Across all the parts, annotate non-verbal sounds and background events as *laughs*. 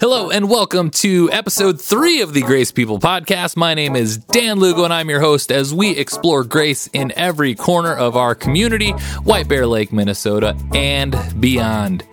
Hello and welcome to episode three of the Grace People podcast. My name is Dan Lugo and I'm your host as we explore grace in every corner of our community, White Bear Lake, Minnesota, and beyond.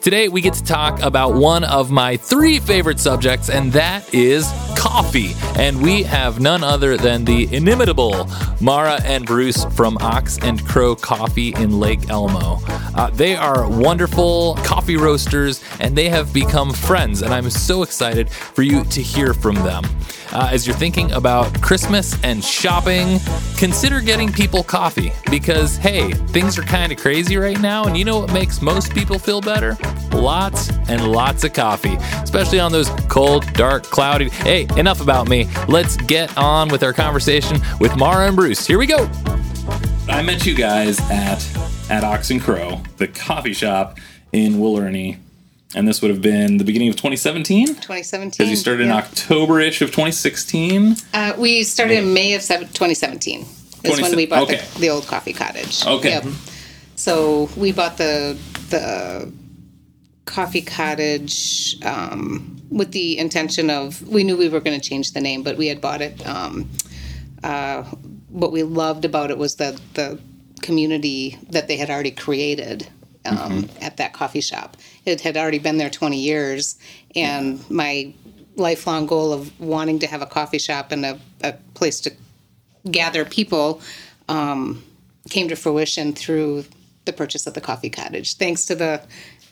Today, we get to talk about one of my three favorite subjects, and that is coffee. And we have none other than the inimitable Mara and Bruce from Ox and Crow Coffee in Lake Elmo. Uh, they are wonderful coffee roasters, and they have become friends, and I'm so excited for you to hear from them. Uh, as you're thinking about Christmas and shopping, consider getting people coffee because, hey, things are kind of crazy right now. And you know what makes most people feel better? Lots and lots of coffee, especially on those cold, dark, cloudy. Hey, enough about me. Let's get on with our conversation with Mara and Bruce. Here we go. I met you guys at at Ox and Crow, the coffee shop in Willernie and this would have been the beginning of 2017 2017. because you started in. October-ish of 2016. Uh, we started in May of seven- 2017. Is when we bought okay. the, the old coffee cottage. Okay. Yep. So we bought the the coffee cottage um, with the intention of we knew we were going to change the name, but we had bought it. Um, uh, what we loved about it was the the community that they had already created um, at that coffee shop. It had already been there 20 years, and my lifelong goal of wanting to have a coffee shop and a, a place to gather people um, came to fruition through the purchase of the coffee cottage. Thanks to the,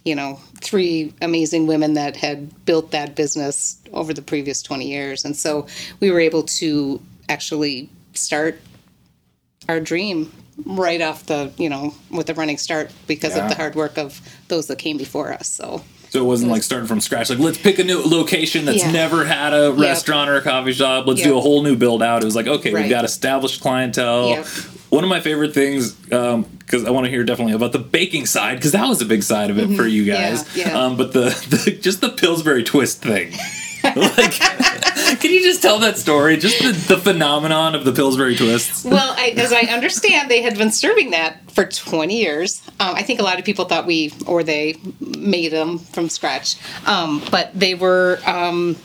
you know, three amazing women that had built that business over the previous 20 years. And so we were able to actually start our dream right off the, you know, with a running start because Yeah. of the hard work of those that came before us. So So it wasn't like starting from scratch. Like let's pick a new location that's Yeah. never had a restaurant or a coffee shop. Let's do a whole new build out. It was like okay, we've got established clientele. Yep. One of my favorite things, because I want to hear definitely about the baking side, because that was a big side of it for you guys. Mm-hmm. Yeah, yeah. Um, but the, the just the Pillsbury twist thing. *laughs* like, can you just tell that story? Just the, the phenomenon of the Pillsbury twists. Well, I, as I understand, they had been serving that for 20 years. Um, I think a lot of people thought we or they made them from scratch, um, but they were um,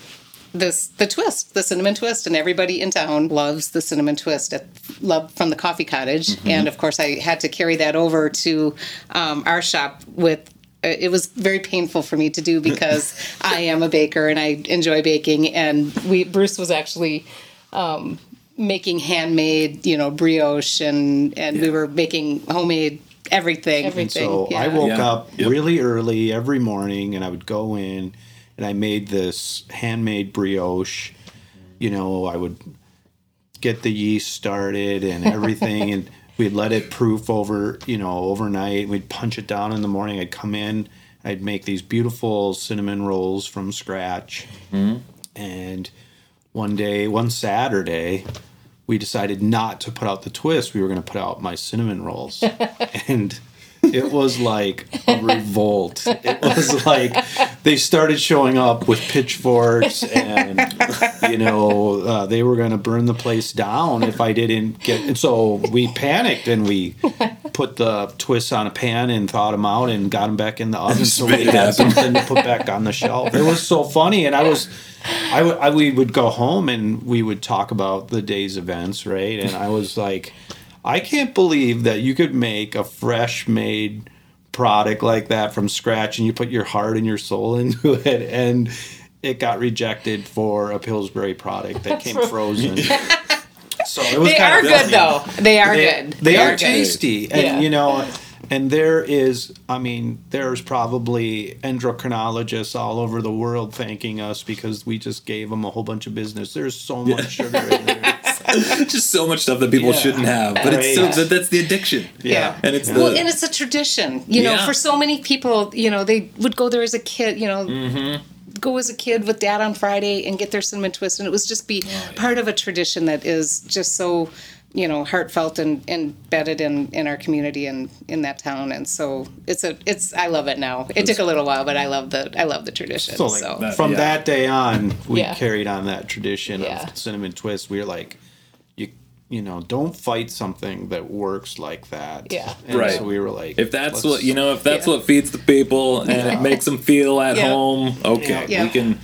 this the twist, the cinnamon twist, and everybody in town loves the cinnamon twist. At, love from the coffee cottage, and of course, I had to carry that over to um, our shop with. uh, It was very painful for me to do because *laughs* I am a baker and I enjoy baking. And we Bruce was actually making handmade, you know, brioche and and we were making homemade everything. Everything. So I woke Yeah. up Yep. really early every morning and I would go in and I made this handmade brioche. You know, I would get the yeast started and everything and *laughs* we'd let it proof over, you know, overnight. We'd punch it down in the morning. I'd come in, I'd make these beautiful cinnamon rolls from scratch. Mm-hmm. And one day, one Saturday, we decided not to put out the twist. We were going to put out my cinnamon rolls. *laughs* and it was like a revolt. It was like they started showing up with pitchforks and, you know, uh, they were going to burn the place down if I didn't get. And so we panicked and we put the twists on a pan and thawed them out and got them back in the oven so we had something to put back on the shelf. It was so funny. And I was. I I- we would go home and we would talk about the day's events, right? And I was like, I can't believe that you could make a fresh made product like that from scratch and you put your heart and your soul *laughs* into it and it got rejected for a Pillsbury product that came frozen. *laughs* So it was They kind are of good though. They are they, good. They, are, good. tasty, and Yeah. you know, and there is, I mean, there's probably endocrinologists all over the world thanking us because we just gave them a whole bunch of business. There's so much sugar in there. *laughs* *laughs* Just so much stuff that people Yeah. shouldn't have, but it's so that, that's the addiction. Yeah. And it's well, the- and it's a tradition. You know, Yeah. for so many people, you know, they would go there as a kid. You know. Mm-hmm. Go as a kid with dad on Friday and get their cinnamon twist, and it was just be Oh, part of a tradition that is just so, you know, heartfelt and, and embedded in, in our community and in that town. And so it's a it's I love it now. It took a little while, but I love the I love the tradition. So So, That- from yeah. that day on, we Yeah. carried on that tradition Yeah. of cinnamon twist. We were like, you you know, don't fight something that works like that. Yeah. And Right. So we were like, If that's what you know, if that's Yeah. what feeds the people and it makes them feel at Yeah. home, okay, Yeah. we can.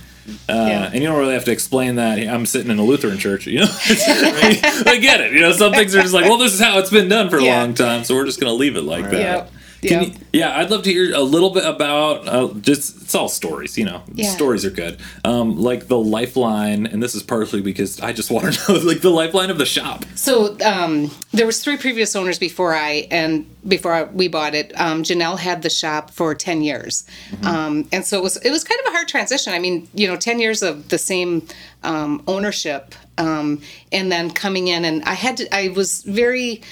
Uh, Yeah. And you don't really have to explain that. I'm sitting in a Lutheran church, you know. *laughs* *laughs* I get it. You know, some things are just like, well, this is how it's been done for a Yeah. long time, so we're just going to leave it like that. Yep. you- yeah, I'd love to hear a little bit about uh, just it's all stories, you know. Yeah. Stories are good. Um, like the lifeline, and this is partially because I just *laughs* want to know, like the lifeline of the shop. So um, there was three previous owners before I and before I, we bought it. Um, Janelle had the shop for ten years, um, and so it was it was kind of a hard transition. I mean, you know, ten years of the same um, ownership, um, and then coming in, and I had to. I was very.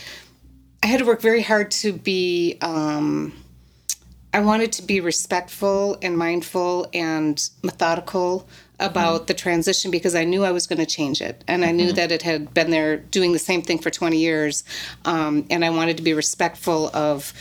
I had to work very hard to be. Um, I wanted to be respectful and mindful and methodical about the transition because I knew I was going to change it. And I knew that it had been there doing the same thing for 20 years. Um, and I wanted to be respectful of,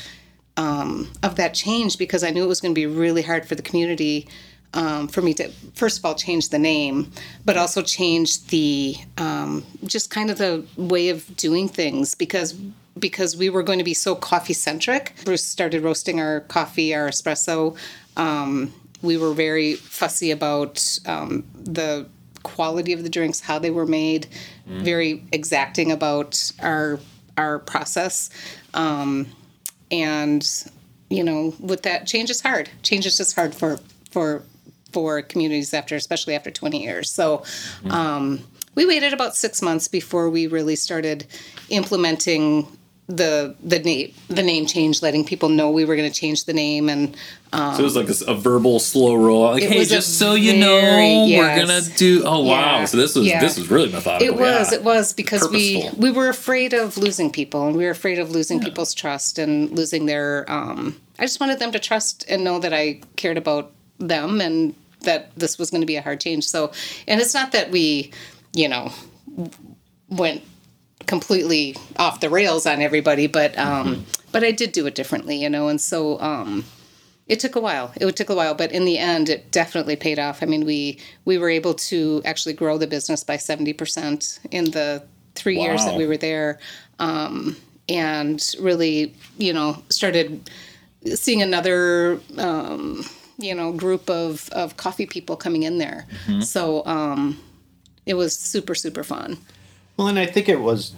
um, of that change because I knew it was going to be really hard for the community. Um, for me to first of all change the name, but also change the um, just kind of the way of doing things because because we were going to be so coffee centric. Bruce started roasting our coffee, our espresso. Um, we were very fussy about um, the quality of the drinks, how they were made, very exacting about our our process. Um, and you know, with that, change is hard. Change is just hard for for for communities after, especially after 20 years. So. Um, we waited about six months before we really started implementing the the name the name change, letting people know we were going to change the name, and So it was like a, a verbal slow roll. Like, hey, just so you know, very- we're gonna do. Oh wow! So this was Yeah. this was really methodical. it was yeah. it was because we Purposeful. we were afraid of losing people, and we were afraid of losing people's trust and losing their. Um, I just wanted them to trust and know that I cared about them and that this was going to be a hard change. So, and it's not that we, you know, went completely off the rails on everybody, but um, but I did do it differently, you know, and so um, it took a while. It took a while, but in the end, it definitely paid off. I mean, we we were able to actually grow the business by seventy percent in the three years that we were there, um, and really, you know, started seeing another. Um, you know, group of, of coffee people coming in there. So um, it was super, super fun. Well, and I think it was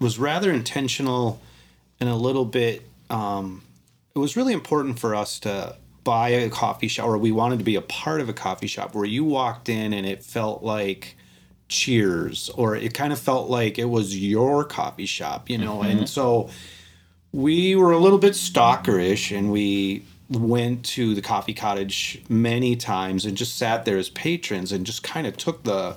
was rather intentional and a little bit. Um, it was really important for us to buy a coffee shop, or we wanted to be a part of a coffee shop where you walked in and it felt like Cheers, or it kind of felt like it was your coffee shop, you know. And so we were a little bit stalkerish, and we went to the coffee cottage many times and just sat there as patrons and just kind of took the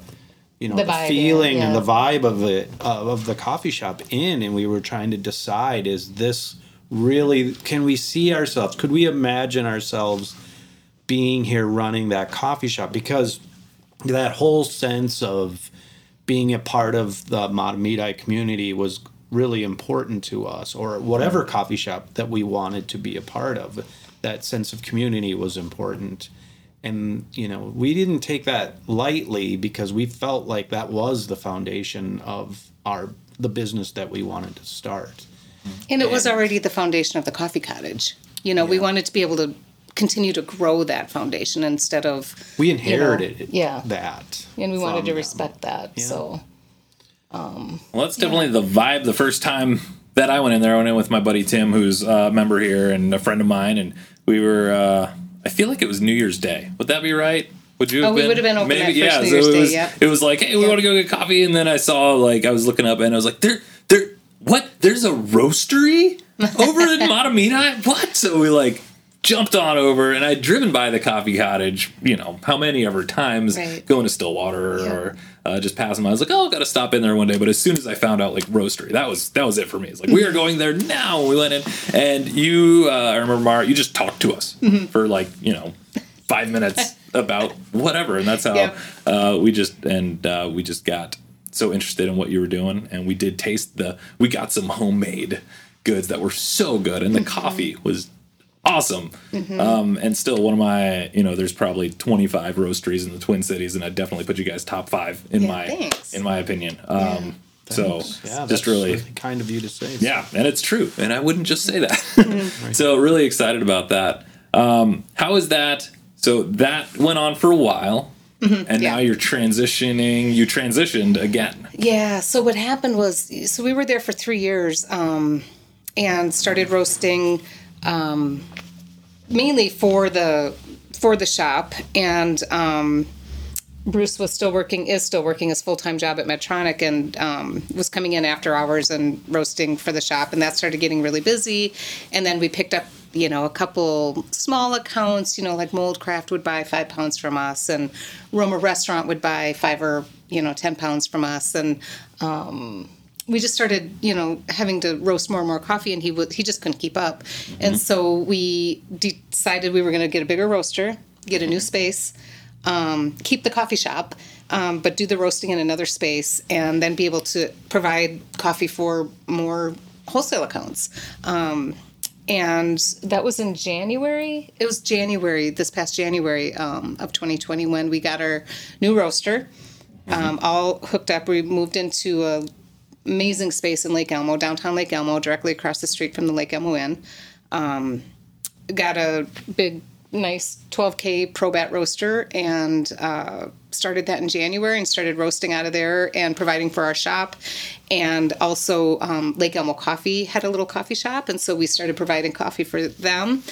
you know The the, feeling and the vibe of it of, of the coffee shop in and we were trying to decide is this really can we see ourselves? Could we imagine ourselves being here running that coffee shop? Because that whole sense of being a part of the Mahtomedi community was really important to us or whatever coffee shop that we wanted to be a part of that sense of community was important and you know we didn't take that lightly because we felt like that was the foundation of our the business that we wanted to start And it was already the foundation of the coffee cottage. You know, we wanted to be able to continue to grow that foundation instead of, we inherited yeah. that and we wanted from to them. respect that. So, Well, that's definitely the vibe. The first time that I went in there, I went in with my buddy Tim, who's a member here and a friend of mine, and we were. Uh, I feel like it was New Year's Day. Would that be right? Would you? Have Oh, we been? would have been open that first New so Year's it Day, was, yep. It was like, hey, we Yep. want to go get coffee, and then I saw like I was looking up, and I was like, there, there, what? There's a roastery over in *laughs* Mahtomedi. What? So we like jumped on over, and I'd driven by the coffee cottage. You know how many ever times Right. going to Stillwater Yeah. or uh, just passing by. I was like, oh, I've got to stop in there one day. But as soon as I found out like roastery, that was that was it for me. It's like we are *laughs* going there now. We went in, and you, uh, I remember Mara, you just talked to us Mm-hmm. for like you know five minutes *laughs* about whatever, and that's how Yeah. uh, we just and uh, we just got so interested in what you were doing, and we did taste the. We got some homemade goods that were so good, and the Mm-hmm. coffee was awesome. Um, and still, one of my, you know, there's probably 25 roasteries in the Twin Cities, and I definitely put you guys top five in Yeah, my, thanks. in my opinion. Um, So Yeah, just that's really, kind of you to say. yeah, and it's true. And I wouldn't just say that. *laughs* So really excited about that. Um, how is that? So that went on for a while. And Mm-hmm. yeah. now you're transitioning. You transitioned again. Yeah. So what happened was, so we were there for three years, um, and started roasting, um, mainly for the for the shop, and um, Bruce was still working, is still working his full time job at Medtronic, and um, was coming in after hours and roasting for the shop, and that started getting really busy, and then we picked up. You know, a couple small accounts, you know, like Moldcraft would buy five pounds from us, and Roma Restaurant would buy five or, you know, 10 pounds from us. And um, we just started, you know, having to roast more and more coffee, and he would, he just couldn't keep up. And so we decided we were going to get a bigger roaster, get a new space, um, keep the coffee shop, um, but do the roasting in another space, and then be able to provide coffee for more wholesale accounts. Um, and that was in January. It was January, this past January um, of 2020, when we got our new roaster, um, all hooked up. We moved into a amazing space in Lake Elmo, downtown Lake Elmo, directly across the street from the Lake Elmo Inn. Um, got a big, nice 12K Probat roaster and uh, started that in January and started roasting out of there and providing for our shop. And also, um, Lake Elmo Coffee had a little coffee shop, and so we started providing coffee for them.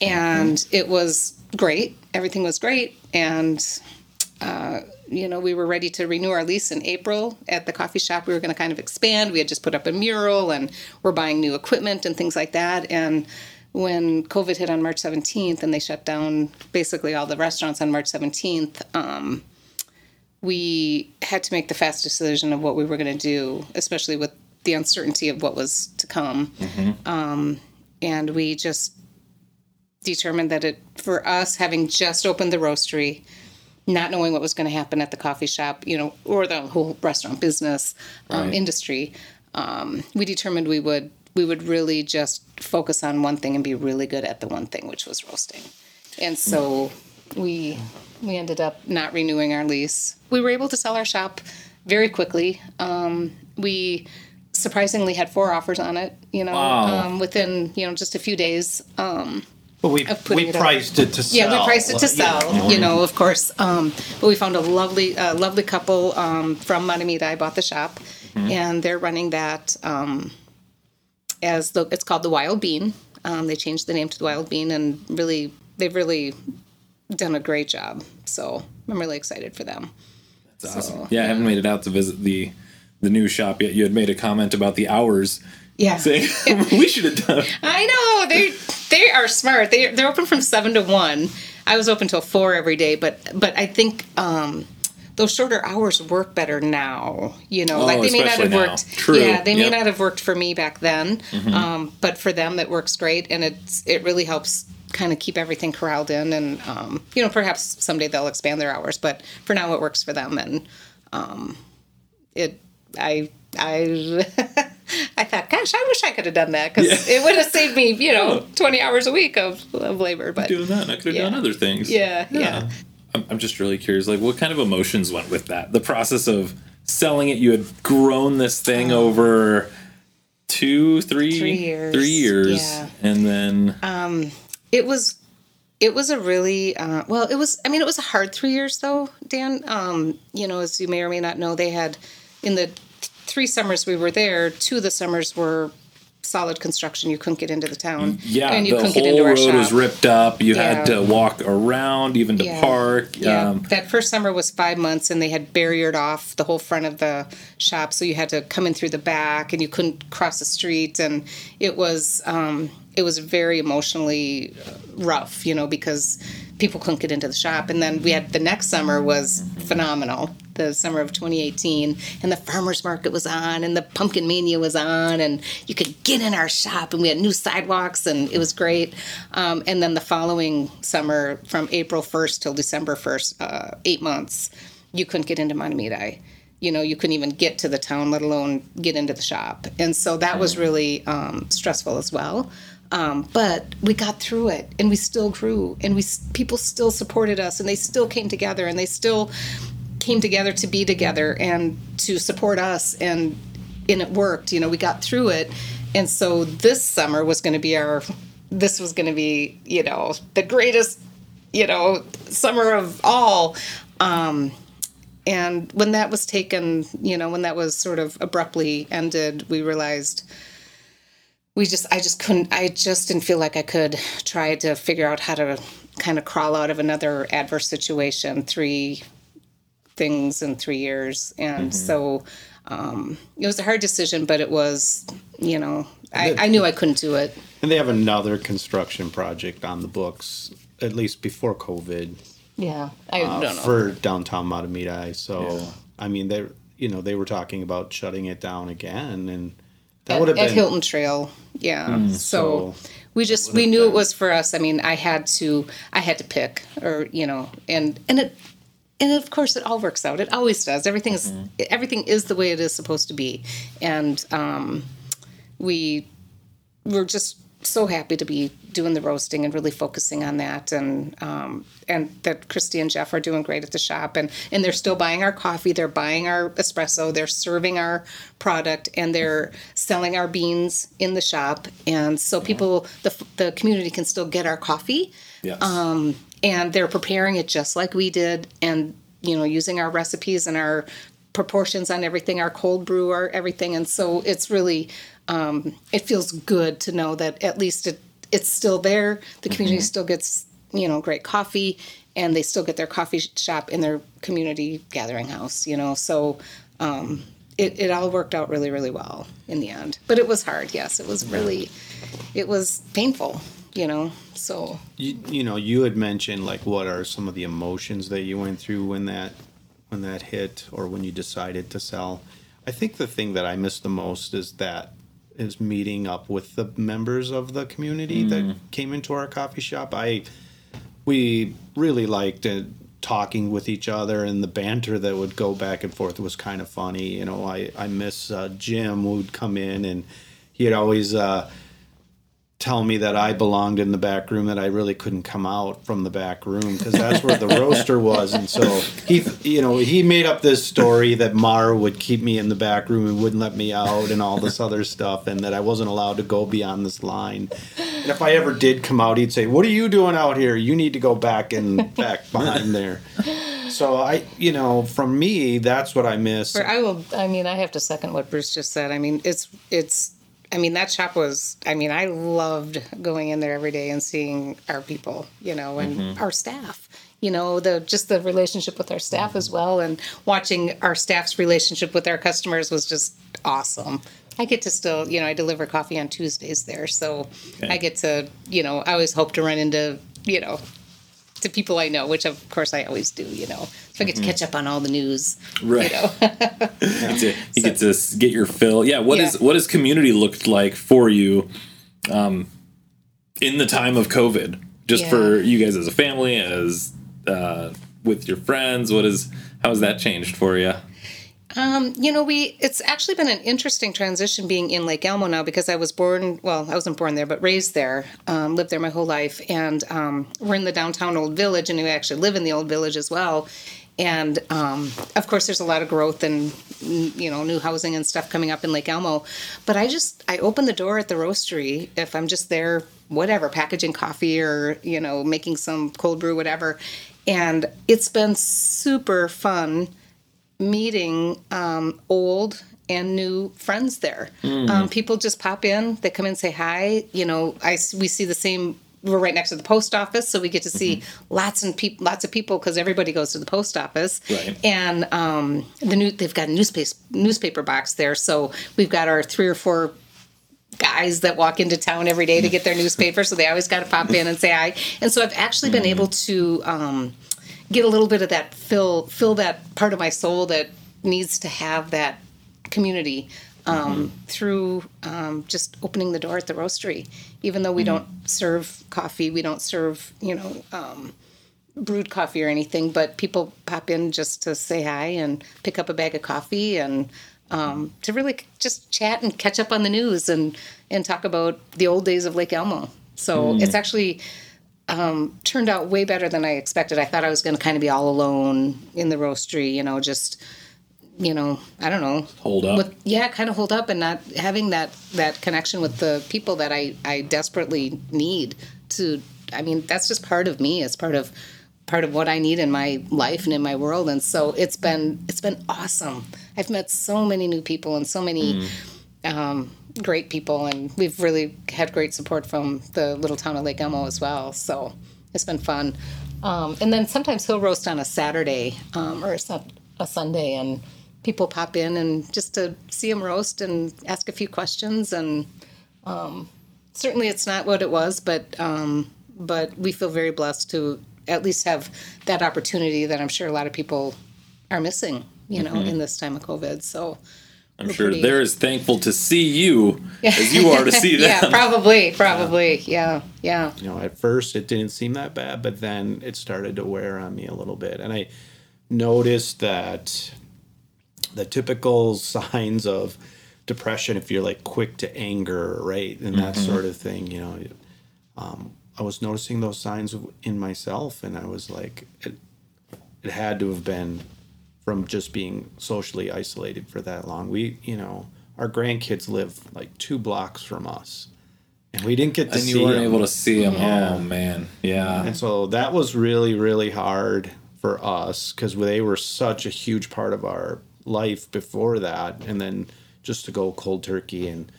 And it was great. Everything was great. And you know, we were ready to renew our lease in April at the coffee shop. We were going to kind of expand. We had just put up a mural and we're buying new equipment and things like that. And when COVID hit on March 17th and they shut down basically all the restaurants on March 17th, um, we had to make the fast decision of what we were going to do, especially with the uncertainty of what was to come. Um, and we just determined that it, for us, having just opened the roastery, not knowing what was going to happen at the coffee shop, you know, or the whole restaurant business um, Right. industry, um, we determined we would we would really just focus on one thing and be really good at the one thing, which was roasting. And so we we ended up not renewing our lease. We were able to sell our shop very quickly. Um, we surprisingly had four offers on it. You know, Wow. um, within you know just a few days. But we Of putting we it up. priced it to sell. yeah, we priced it to Yeah. sell, you know, of course. Um, but we found a lovely, uh, lovely couple um, from Mahtomedi. I bought the shop, and they're running that um, as the. It's called the Wild Bean. Um, they changed the name to the Wild Bean, and really, they've really done a great job. So I'm really excited for them. It's awesome. Yeah, I haven't made it out to visit the the new shop yet. You had made a comment about the hours, Yeah, saying *laughs* *laughs* we should have done. I know they they are smart. They they're open from seven to one. I was open till four every day, but but I think um, those shorter hours work better now. You know, Oh, like they may not have now. worked. True. Yeah, they may Yep. Mm-hmm. not have worked for me back then, um, but for them it works great, and it's it really helps kind of keep everything corralled in, and um, you know perhaps someday they'll expand their hours, but for now it works for them, and um, it I. I *laughs* I thought, gosh, I wish I could have done that because it would have saved me, you know, *laughs* twenty hours a week of, of labor. But doing that. and I could have Yeah. done other things. yeah, yeah, I'm, I'm just really curious, like, what kind of emotions went with that? The process of selling it. You had grown this thing over two, three, Oh. Three years. three years, Yeah. and then it was it was a really uh, well it was i mean it was a hard three years though dan um, you know as you may or may not know they had in the th- three summers we were there two of the summers were solid construction you couldn't get into the town yeah, and you the couldn't whole get into our road shop was ripped up. You had to walk around, even to Yeah. park. Yeah, Um, that first summer was five months, and they had barriered off the whole front of the shop, so you had to come in through the back, and you couldn't cross the street, and it was um, it was very emotionally rough, you know, because people couldn't get into the shop. And then we had the next summer was phenomenal, the summer of 2018, and the farmers market was on, and the pumpkin mania was on, and you could get in our shop, and we had new sidewalks, and it was great. Um, and then the following summer, from April 1st till December 1st, uh, eight months, you couldn't get into Mahtomedi. You know, you couldn't even get to the town, let alone get into the shop. And so that was really um, stressful as well. Um, but we got through it, and we still grew, and we people still supported us, and they still came together, and they still came together to be together and to support us. And and it worked. You know, we got through it, and so this summer was going to be our. This was going to be, you know, the greatest, you know, summer of all. Um, and when that was taken, you know, when that was sort of abruptly ended, we realized we just, I just couldn't, I just didn't feel like I could try to figure out how to kind of crawl out of another adverse situation. Three things in three years. And so um, it was a hard decision, but it was, you know, I, I knew I couldn't do it. And they have another construction project on the books, at least before COVID, Yeah. I uh, don't know. for downtown Mahtomedi. So, I mean, they, you know, they were talking about shutting it down again, and that would at, have at been Hilton Trail. Yeah. so, so we just we knew it was for us. I mean, I had to I had to pick or you know, and and it and of course it all works out. It always does. Everything is everything is the way it is supposed to be. And um we we're just so happy to be doing the roasting and really focusing on that. And um, and that Christy and Jeff are doing great at the shop. And and they're still buying our coffee. They're buying our espresso. They're serving our product. And they're selling our beans in the shop. And so people the, the community can still get our coffee. Yes. um, and they're preparing it just like we did and you know using our recipes and our proportions on everything our cold brew our everything. And so it's really um, it feels good to know that at least it it's still there. The community still gets you know great coffee and they still get their coffee shop in their community gathering house you know? So um, it, it all worked out really really well in the end. But it was hard. Yes it was really it was painful you know so. You, you know you had mentioned like what are some of the emotions that you went through when that when that hit or when you decided to sell? I think the thing that i miss the most is that is meeting up with the members of the community that came into our coffee shop. I we really liked uh, talking with each other and the banter that would go back and forth was kind of funny you know. I i miss uh, jim who'd come in and he'd always uh tell me that I belonged in the back room, that I really couldn't come out from the back room because that's where the roaster was. And so he, you know, he made up this story that Mar would keep me in the back room and wouldn't let me out and all this other stuff, and that I wasn't allowed to go beyond this line. And if I ever did come out, he'd say, "What are you doing out here? You need to go back and back behind there." So I, you know, from me, that's what I miss. I will. I mean, I have to second what Bruce just said. I mean, it's it's. I mean, that shop was. I mean, I loved going in there every day and seeing our people, you know, and mm-hmm. our staff. You know, the just the relationship with our staff as well, and watching our staff's relationship with our customers was just awesome. I get to still, you know, I deliver coffee on Tuesdays there, so I get to, you know, I always hope to run into, you know, to people I know, which of course I always do, you know. So I get to catch up on all the news, Right. *laughs* you know. to, you get to get your fill. Yeah. What is Yeah. what has community looked like for you, um, in the time of COVID? Just Yeah. for you guys as a family, as uh, with your friends. What is how has that changed for you? Um, you know, we it's actually been an interesting transition being in Lake Elmo now because I was born well, I wasn't born there, but raised there, um, lived there my whole life, and um, we're in the downtown old village, and we actually live in the old village as well. And um, of course, there's a lot of growth and mm, you know new housing and stuff coming up in Lake Elmo. But I just I open the door at the roastery if I'm just there, whatever, packaging coffee or you know making some cold brew, whatever. And it's been super fun meeting um, old and new friends there. Um, people just pop in, they come in, say hi. You know, I we see the same. We're right next to the post office, so we get to see lots and peop- lots of people because everybody goes to the post office. Right. And um, the new they've got a newspaper newspaper box there, so we've got our three or four guys that walk into town every day to get their *laughs* newspaper, so they always got to pop in and say hi. And so I've actually been able to um, get a little bit of that fill fill that part of my soul that needs to have that community um, through um, just opening the door at the roastery. Even though we don't serve coffee, we don't serve you know um, brewed coffee or anything, but people pop in just to say hi and pick up a bag of coffee and um, to really just chat and catch up on the news and and talk about the old days of Lake Elmo. So it's actually um, turned out way better than I expected. I thought I was going to kind of be all alone in the roastery, you know, just you know, I don't know, Hold up. with yeah, kind of hold up and not having that that connection with the people that I I desperately need to. I mean, that's just part of me. It's part of part of what I need in my life and in my world. And so it's been it's been awesome. I've met so many new people and so many um, great people, and we've really had great support from the little town of Lake Elmo as well. So it's been fun. Um, and then sometimes he'll roast on a Saturday um, or a, a Sunday, and people pop in and just to see him roast and ask a few questions. And um, certainly, it's not what it was, but um, but we feel very blessed to at least have that opportunity that I'm sure a lot of people are missing. You know, in this time of COVID. So. I'm we're sure pretty- they're as thankful to see you *laughs* as you are to see them. yeah, probably, probably, yeah, yeah. you know, at first it didn't seem that bad, but then it started to wear on me a little bit. And I noticed that the typical *laughs* signs of depression, if you're like quick to anger, right, and that sort of thing, you know, um, I was noticing those signs in myself, and I was like, it, it had to have been from just being socially isolated for that long. We, you know, our grandkids live like two blocks from us. And we didn't get to and see you weren't them. able to see them. Yeah. Oh man, yeah. And so that was really, really hard for us because they were such a huge part of our life before that. And then just to go cold turkey and,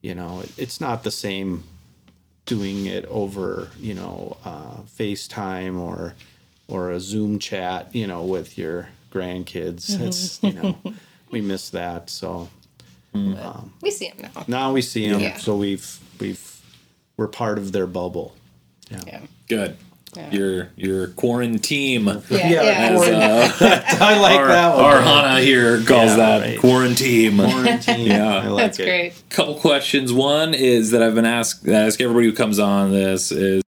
you know, it's not the same doing it over, you know, uh, FaceTime or, or a Zoom chat, you know, with your grandkids. Mm-hmm. It's, you know, we miss that. So mm-hmm. um, We see them now. now we see them. Yeah. So we've, we've, we're part of their bubble. Yeah, Good. Yeah. Your your quarantine. yeah, Yeah, *laughs* yeah. As, uh, *laughs* I like our, that one. our Hana here calls Yeah, that right. quarantine. Quarantine. *laughs* Yeah. I like That's it. great. couple questions. One is that I've been asked I ask everybody who comes on this is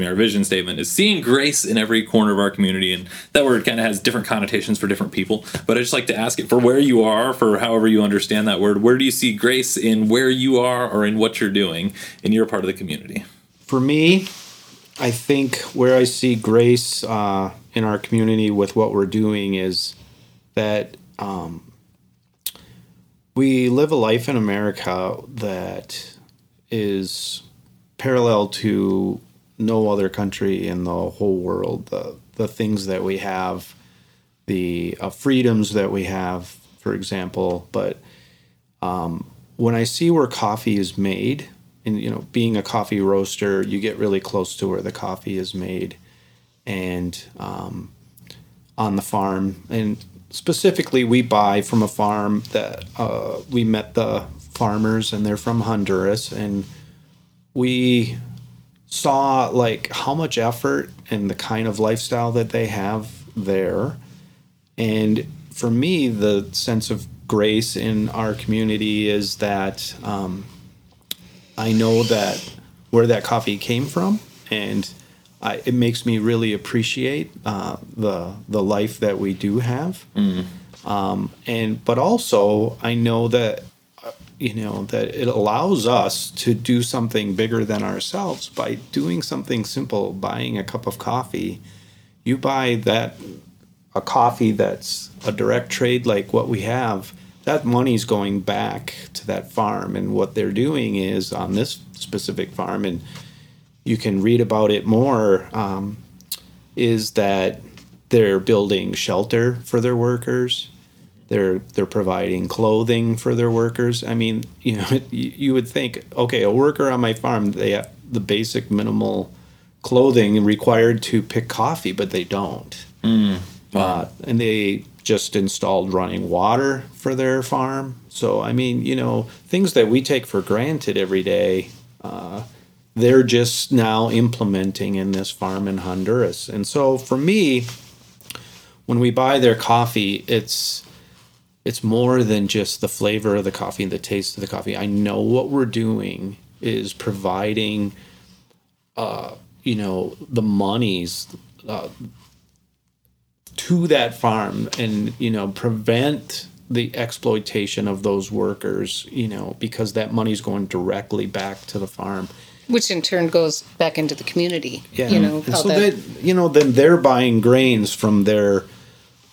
our vision statement is seeing grace in every corner of our community and that word kind of has different connotations for different people. But i just like to ask it for where you are for however you understand that word where do you see grace in where you are or in what you're doing in your part of the community? For me, I think where I see grace uh, in our community with what we're doing is that um, we live a life in America that is parallel to no other country in the whole world. The the things that we have, the uh, freedoms that we have, for example, but when I see where coffee is made, and you know, being a coffee roaster, you get really close to where the coffee is made, and um, on the farm, and specifically, we buy from a farm that uh, we met the farmers, and they're from Honduras, and we saw like how much effort and the kind of lifestyle that they have there and for me, the sense of grace in our community is that um, I know that where that coffee came from, and I, it makes me really appreciate uh, the the life that we do have. Um, and but also, I know that you know that it allows us to do something bigger than ourselves by doing something simple, buying a cup of coffee. You buy that a coffee that's a direct trade like what we have, that money's going back to that farm. And what they're doing is on this specific farm, and you can read about it more, um, is that they're building shelter for their workers. They're they're providing clothing for their workers. I mean, *laughs* you know, you, would think, okay, a worker on my farm, they have the basic minimal clothing required to pick coffee, but they don't. Uh, and they just installed running water for their farm. So, I mean, you know, things that we take for granted every day, uh, they're just now implementing in this farm in Honduras. And so for me, when we buy their coffee, it's it's more than just the flavor of the coffee and the taste of the coffee. I know what we're doing is providing uh, you know, the monies uh, to that farm and you know prevent the exploitation of those workers you know because that money's going directly back to the farm Which in turn goes back into the community. Yeah. You know, so that- that you know then they're buying grains from their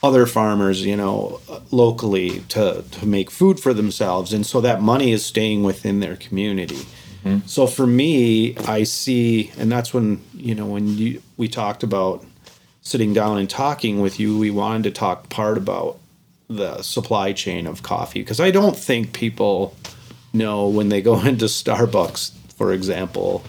other farmers, you know, locally to to make food for themselves, and so that money is staying within their community. Mm-hmm. So for me, I see, and that's when you know when you we talked about sitting down and talking with you, we wanted to talk part about the supply chain of coffee. Because I don't think people know when they go *laughs* into Starbucks, for example,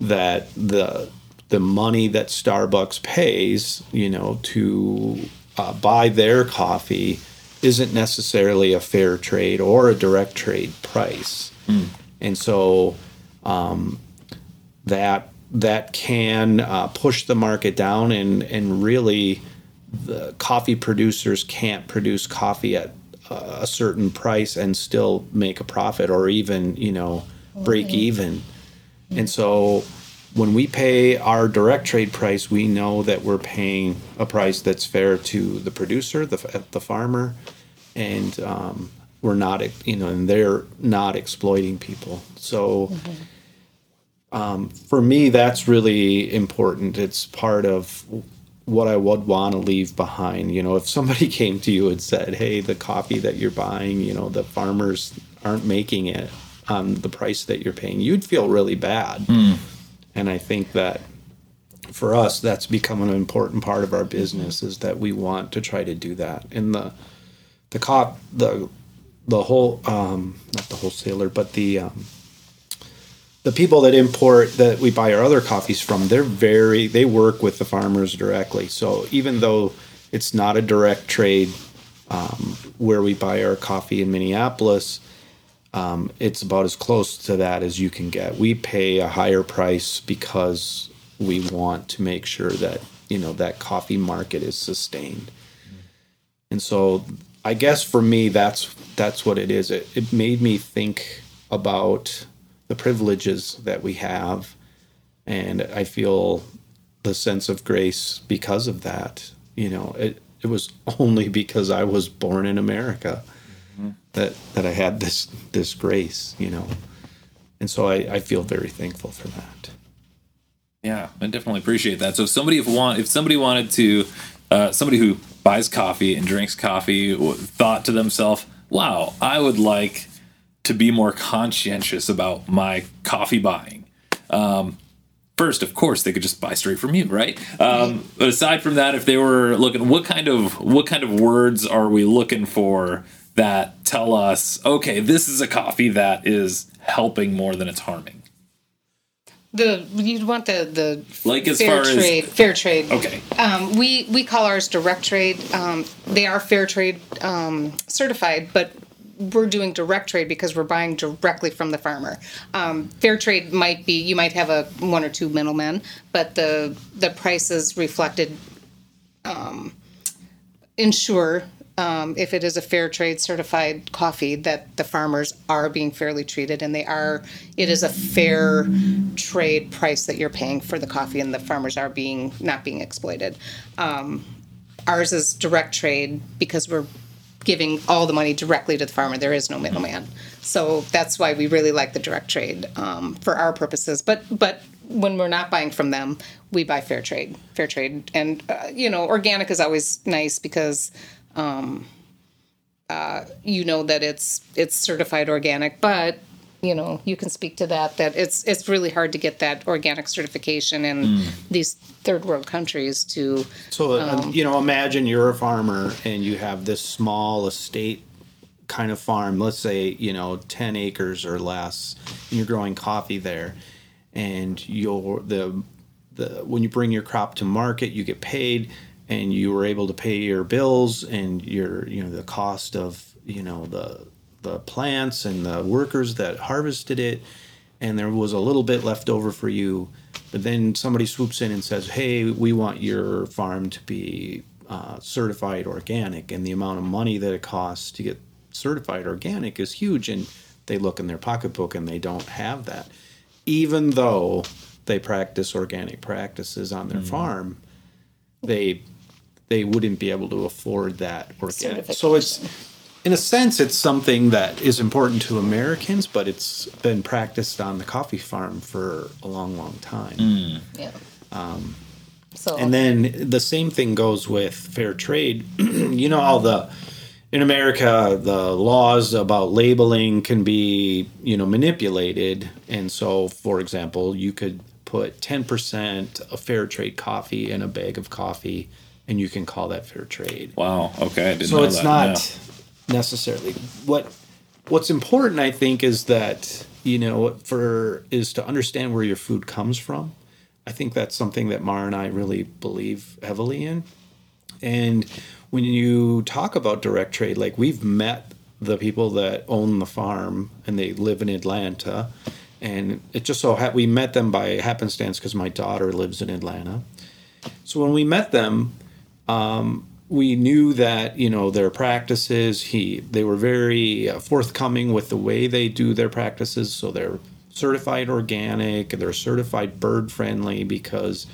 that the the money that Starbucks pays, you know, to uh, buy their coffee isn't necessarily a fair trade or a direct trade price, and so um, that that can uh, push the market down and and really the coffee producers can't produce coffee at uh, a certain price and still make a profit or even you know break even. And so when we pay our direct trade price we know that we're paying a price that's fair to the producer the, the farmer and um, we're not you know and they're not exploiting people so um, for me that's really important it's part of what I would want to leave behind. You know, if somebody *laughs* came to you and said, "Hey, the coffee that you're buying, you know, the farmers aren't making it on the price that you're paying," you'd feel really bad. And I think that for us, that's become an important part of our business is that we want to try to do that. And the the cop the the whole um, not the wholesaler, but the um, the people that import that we buy our other coffees from, they're very they work with the farmers directly. So even though it's not a direct trade um, where we buy our coffee in Minneapolis, um, it's about as close to that as you can get. We pay a higher price because we want to make sure that you know that coffee market is sustained. And so I guess for me that's that's what it is. It, it made me think about the privileges that we have and I feel the sense of grace because of that. You know, it it was *laughs* only because I was born in America that that I had this this grace, you know. And so I, I feel very thankful for that. Yeah, I definitely appreciate that. So if somebody if want if somebody wanted to, uh, somebody who buys coffee and drinks coffee thought to themselves, "Wow, I would like to be more conscientious about my coffee buying." Um, first, of course, they could just buy straight from you, right? Um, but aside from that, if they were looking, what kind of what kind of words are we looking for that tell us, okay, this is a coffee that is helping more than it's harming? The you'd want the the Like as fair far as- trade, fair trade. Okay. Um, we we call ours direct trade. Um, they are fair trade um, certified, but we're doing direct trade because we're buying directly from the farmer. Um, fair trade might be you might have a one or two middlemen, but the the prices reflected um, ensure. Um, if it is a fair trade certified coffee, that the farmers are being fairly treated and they are, it is a fair trade price that you're paying for the coffee and the farmers are being, not being exploited. Um, ours is direct trade because we're giving all the money directly to the farmer. There is no middleman. So that's why we really like the direct trade um, for our purposes. But but when we're not buying from them, we buy fair trade, fair trade, and uh, you know organic is always nice because. Um, uh, you know that it's it's certified organic, but you know you can speak to that that it's it's really hard to get that organic certification in these third world countries to So, uh, you know, imagine you're a farmer and you have this small estate kind of farm, let's say, you know, 10 acres or less, and you're growing coffee there. And you're the, the, when you bring your crop to market, you get paid and you were able to pay your bills and your, you know, the cost of, you know, the, the plants and the workers that harvested it. And there was a little bit left over for you but then somebody swoops in and says, "Hey, we want your farm to be uh, certified organic," and the amount of money that it costs to get certified organic is huge. And they look in their pocketbook and they don't have that, even though they practice organic practices on their farm. They they wouldn't be able to afford that organic. So it's in a sense, it's something that is important to Americans, but it's been practiced on the coffee farm for a long, long time. Mm. yeah. Um, so And then the same thing goes with fair trade. *clears throat* you know how the in America the laws about labeling can be, you know, manipulated. And so for example, you could put 10% of fair trade coffee in a bag of coffee and you can call that fair trade. Wow. Okay. I didn't So it's that. not necessarily what what's important I think is that, you know, for is to understand where your food comes from. I think that's something that Mara and I really believe heavily in. And when you talk about direct trade, like we've met the people that own the farm and they live in Atlanta. And it just so ha- we met them by happenstance because my daughter lives in Atlanta. So when we met them, um, we knew that you know their practices. He they were very uh, forthcoming with the way they do their practices. So they're certified organic. They're certified bird friendly because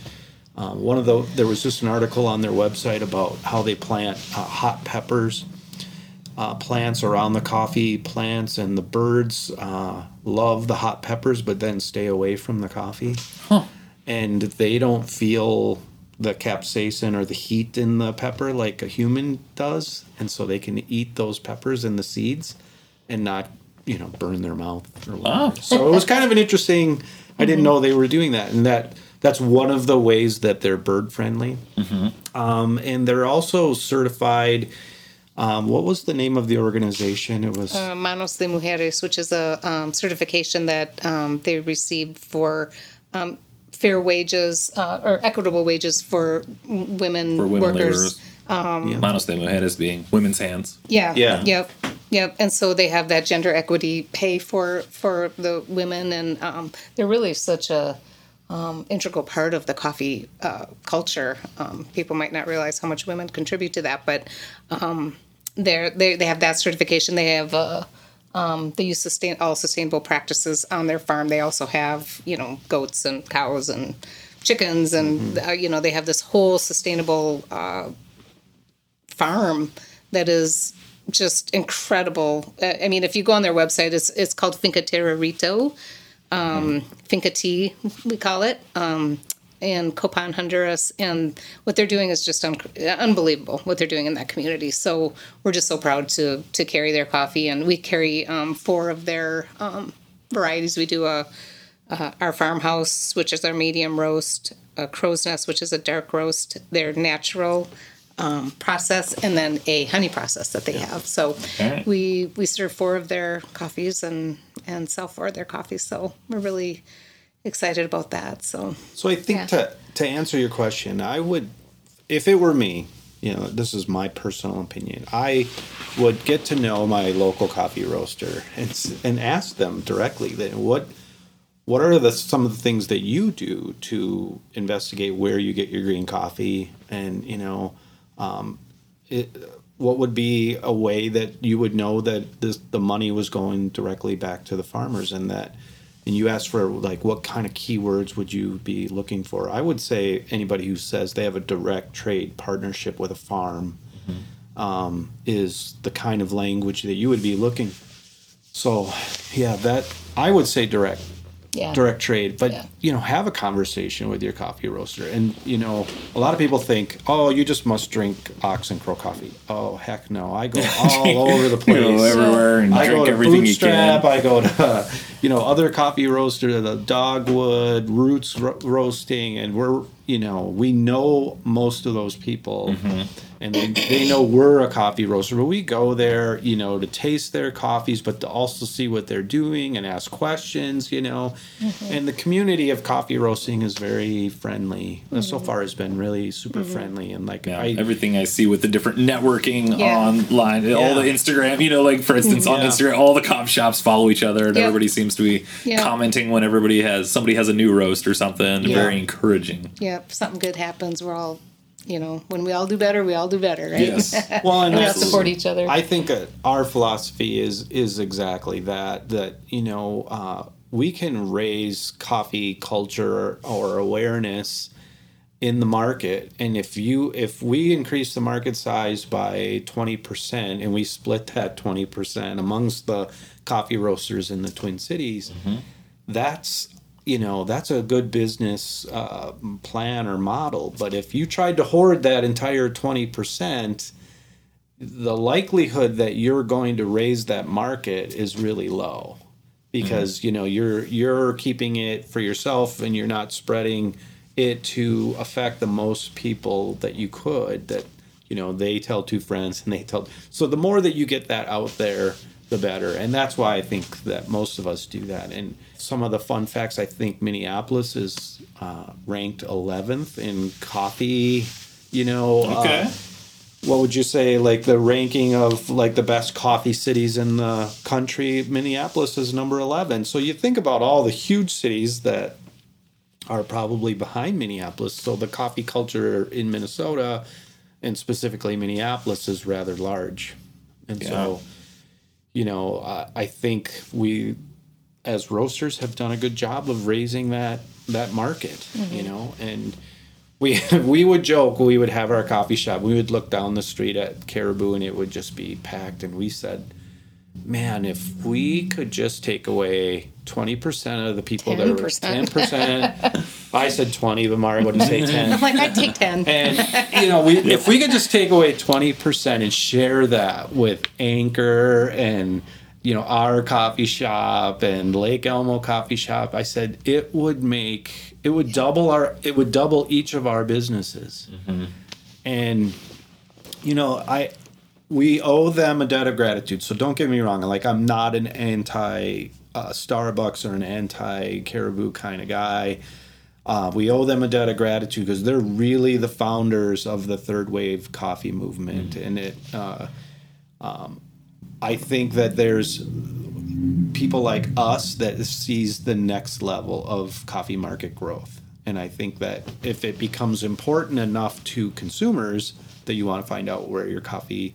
um, one of the there was just an article on their website about how they plant uh, hot peppers uh, plants around the coffee plants, and the birds uh, love the hot peppers, but then stay away from the coffee. Huh. And they don't feel the capsaicin or the heat in the pepper like a human does, and so they can eat those peppers and the seeds, and not you know burn their mouth or whatever. Oh. So it was kind of an interesting. I didn't know they were doing that, and that that's one of the ways that they're bird friendly. Um, and they're also certified. Um, what was the name of the organization? It was uh, Manos de Mujeres, which is a um, certification that um, they received for um, fair wages uh, or equitable wages for women, for women workers. laborers. Manos de mujeres being women's hands. Yeah. Yeah. Yep. Yep. And so they have that gender equity pay for for the women, and um, they're really such a um, integral part of the coffee uh, culture. Um, people might not realize how much women contribute to that, but um, they're, they they have that certification. They have. Uh, um, they use sustain all sustainable practices on their farm. They also have, you know, goats and cows and chickens, and uh, you know, they have this whole sustainable uh, farm that is just incredible. Uh, I mean, if you go on their website, it's it's called Finca Terrerito, um, Finca Tea, we call it, um, in Copan, Honduras. And what they're doing is just un- unbelievable. What they're doing in that community. So we're just so proud to to carry their coffee, and we carry um, four of their um, varieties. We do a uh, our farmhouse, which is our medium roast, a crow's nest, which is a dark roast, their natural um, process, and then a honey process that they have. So we we serve four of their coffees and and sell four of their coffees. So we're really excited about that. So So I think Yeah. to to answer your question, I would, if it were me, you know, this is my personal opinion. I would get to know my local coffee roaster and and ask them directly that what what are the some of the things that you do to investigate where you get your green coffee and you know um, it, what would be a way that you would know that this the money was going directly back to the farmers and that and you asked for like what kind of keywords would you be looking for? I would say anybody who says they have a direct trade partnership with a farm um, is the kind of language that you would be looking. So yeah that i would say direct yeah, direct trade but Yeah. you know have a conversation with your coffee roaster and you know a lot of people think oh you just must drink ox and crow coffee oh heck no i go *laughs* all over the place *laughs* You go everywhere and I drink go to everything you can. I go to, *laughs* you know, other coffee roaster, the Dogwood, Roots ro- Roasting, and we're, you know, we know most of those people, Mm-hmm. And they, they know we're a coffee roaster. But we go there, you know, to taste their coffees, but to also see what they're doing and ask questions, you know. Mm-hmm. And the community of coffee roasting is very friendly. Mm-hmm. So far, has been really super friendly, and like Yeah, I, everything I see with the different networking Yeah. online, all the Instagram, you know, like for instance on Yeah. Instagram, all the coffee shops follow each other, and Yep. everybody seems to be Yeah. commenting when everybody has somebody has a new roast or something. Yeah. Very encouraging. yeah. Something good happens, we're all, you know, when we all do better, we all do better, right? Yes. *laughs* well, and we all that's- support each other. I think uh, our philosophy is is exactly that. That you know, uh, we can raise coffee culture or awareness in the market, and if you if we increase the market size by twenty percent, and we split that twenty percent amongst the coffee roasters in the Twin Cities, that's you know that's a good business uh, plan or model. But if you tried to hoard that entire twenty percent, the likelihood that you're going to raise that market is really low because you know you're you're keeping it for yourself and you're not spreading it to affect the most people that you could that you know they tell two friends and they tell so the more that you get that out there the better. And that's why i think that most of us do that. And some of the fun facts. I think minneapolis is uh, ranked 11th in coffee you know Okay. uh, what would you say like the ranking of like the best coffee cities in the country? Minneapolis is number 11 so you think about all the huge cities that are probably behind minneapolis. So the coffee culture in minnesota and specifically minneapolis is rather large. And so you know I, I think we as roasters have done a good job of raising that that market you mm-hmm. know? And we *laughs* we would joke we would have our coffee shop. We would look down the street at caribou and it would just be packed. And we said man if we could just take away 20% of the people that were 10%. 10% *laughs* i said 20 but mara wouldn't say 10 *laughs* I'm like, I'd take 10. and you know, we, if we could just take away twenty percent and share that with Anchor and you know our coffee shop and Lake Elmo coffee shop, I said it would make it would double our it would double each of our businesses. And you know, I we owe them a debt of gratitude. So don't get me wrong. Like I'm not an anti uh, Starbucks or an anti Caribou kind of guy. Uh, we owe them a debt of gratitude because they're really the founders of the third wave coffee movement, and it. Uh, um, I think that there's people like us that sees the next level of coffee market growth, and I think that if it becomes important enough to consumers that you want to find out where your coffee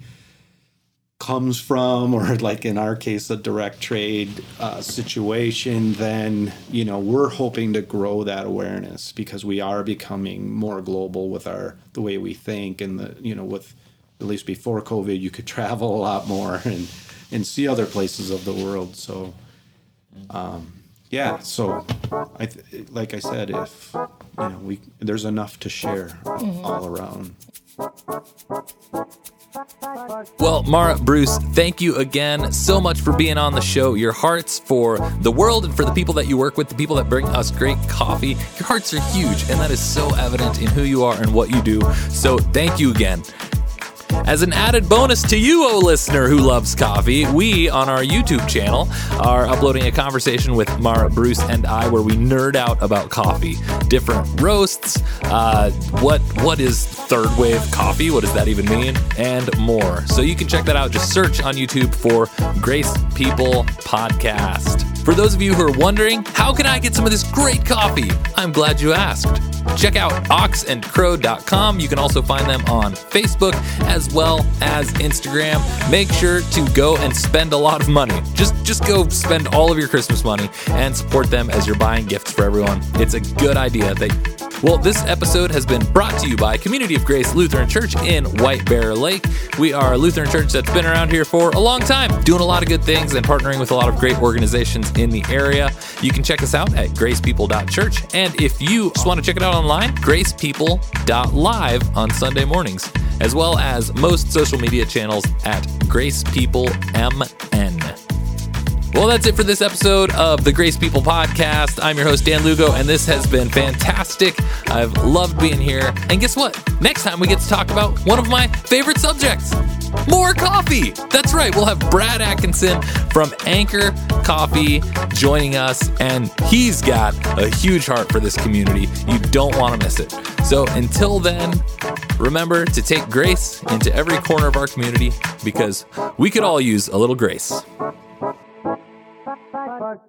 comes from or *laughs* like in our case a direct trade uh, situation then you know we're hoping to grow that awareness because we are becoming more global with our the way we think and the you know with at least before covid you could *laughs* travel a lot more and and see other places of the world so um yeah so i th- like i said if you know we there's enough to share all around Well, Mara, Bruce, thank you again so much for being on the show. Your hearts for the world and for the people that you work with, the people that bring us great coffee, your hearts are huge, and that is so evident in who you are and what you do. So, thank you again. As an added bonus to you, O listener who loves coffee, we on our YouTube channel are uploading a conversation with Mara, Bruce, and I where we nerd out about coffee, different roasts, uh, what what is third wave coffee, what does that even mean, and more. So you can check that out. Just search on YouTube for Grace People Podcast. For those of you who are wondering, how can I get some of this great coffee? I'm glad you asked. Check out oxandcrow.com. You can also find them on Facebook as well as Instagram. Make sure to go and spend a lot of money. Just just go spend all of your Christmas money and support them as you're buying gifts for everyone. It's a good idea. They well, this episode has been brought to you by Community of Grace Lutheran Church in White Bear Lake. We are a Lutheran church that's been around here for a long time, doing a lot of good things and partnering with a lot of great organizations in the area. You can check us out at gracepeople.church. And if you just want to check it out online, gracepeople.live on Sunday mornings, as well as most social media channels at gracepeoplemn. Well, that's it for this episode of the Grace People Podcast. I'm your host, Dan Lugo, and this has been fantastic. I've loved being here. And guess what? Next time we get to talk about one of my favorite subjects more coffee. That's right. We'll have Brad Atkinson from Anchor Coffee joining us, and he's got a huge heart for this community. You don't want to miss it. So until then, remember to take grace into every corner of our community because we could all use a little grace. God.